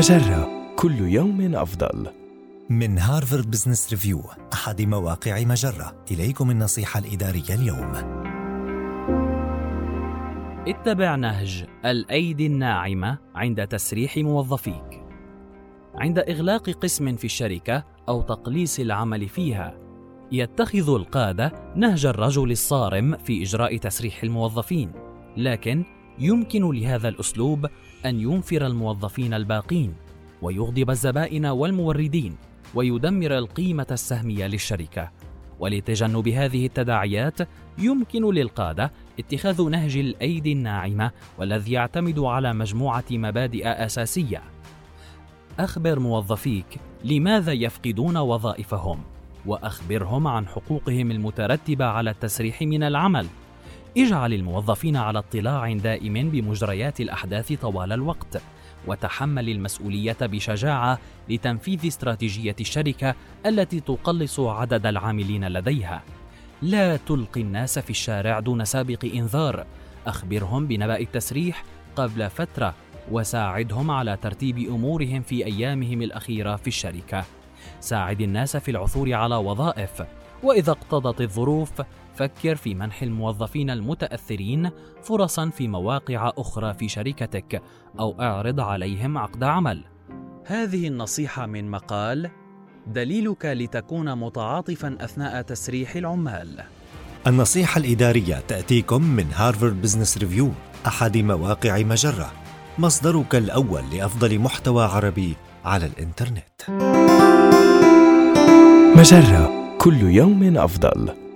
مجرة كل يوم أفضل. من هارفارد بزنس ريفيو أحد مواقع مجرة إليكم النصيحة الإدارية اليوم اتبع نهج الأيدي الناعمة عند تسريح موظفيك. عند إغلاق قسم في الشركة أو تقليص العمل فيها، يتخذ القادة نهج الرجل الصارم في إجراء تسريح الموظفين، لكن يمكن لهذا الأسلوب أن ينفر الموظفين الباقين، ويغضب الزبائن والموردين، ويدمر القيمة السهمية للشركة. ولتجنب هذه التداعيات يمكن للقادة اتخاذ نهج الأيدي الناعمة والذي يعتمد على مجموعة مبادئ أساسية. أخبر موظفيك لماذا يفقدون وظائفهم، وأخبرهم عن حقوقهم المترتبة على التسريح من العمل. إجعل الموظفين على اطلاع دائم بمجريات الأحداث طوال الوقت. وتحمل المسؤولية بشجاعة لتنفيذ استراتيجية الشركة التي تقلص عدد العاملين لديها لا تلقي الناس في الشارع دون سابق إنذار أخبرهم بنبأ التسريح قبل فترة وساعدهم على ترتيب أمورهم في أيامهم الأخيرة في الشركة ساعد الناس في العثور على وظائف وإذا اقتضت الظروف فكر في منح الموظفين المتأثرين فرصا في مواقع أخرى في شركتك أو أعرض عليهم عقد عمل. هذه النصيحة من مقال دليلك لتكون متعاطفا أثناء تسريح العمال النصيحة الإدارية تأتيكم من هارفارد بزنس ريفيو أحد مواقع مجرة. مصدرك الأول لأفضل محتوى عربي على الإنترنت. مجرة. كل يوم أفضل.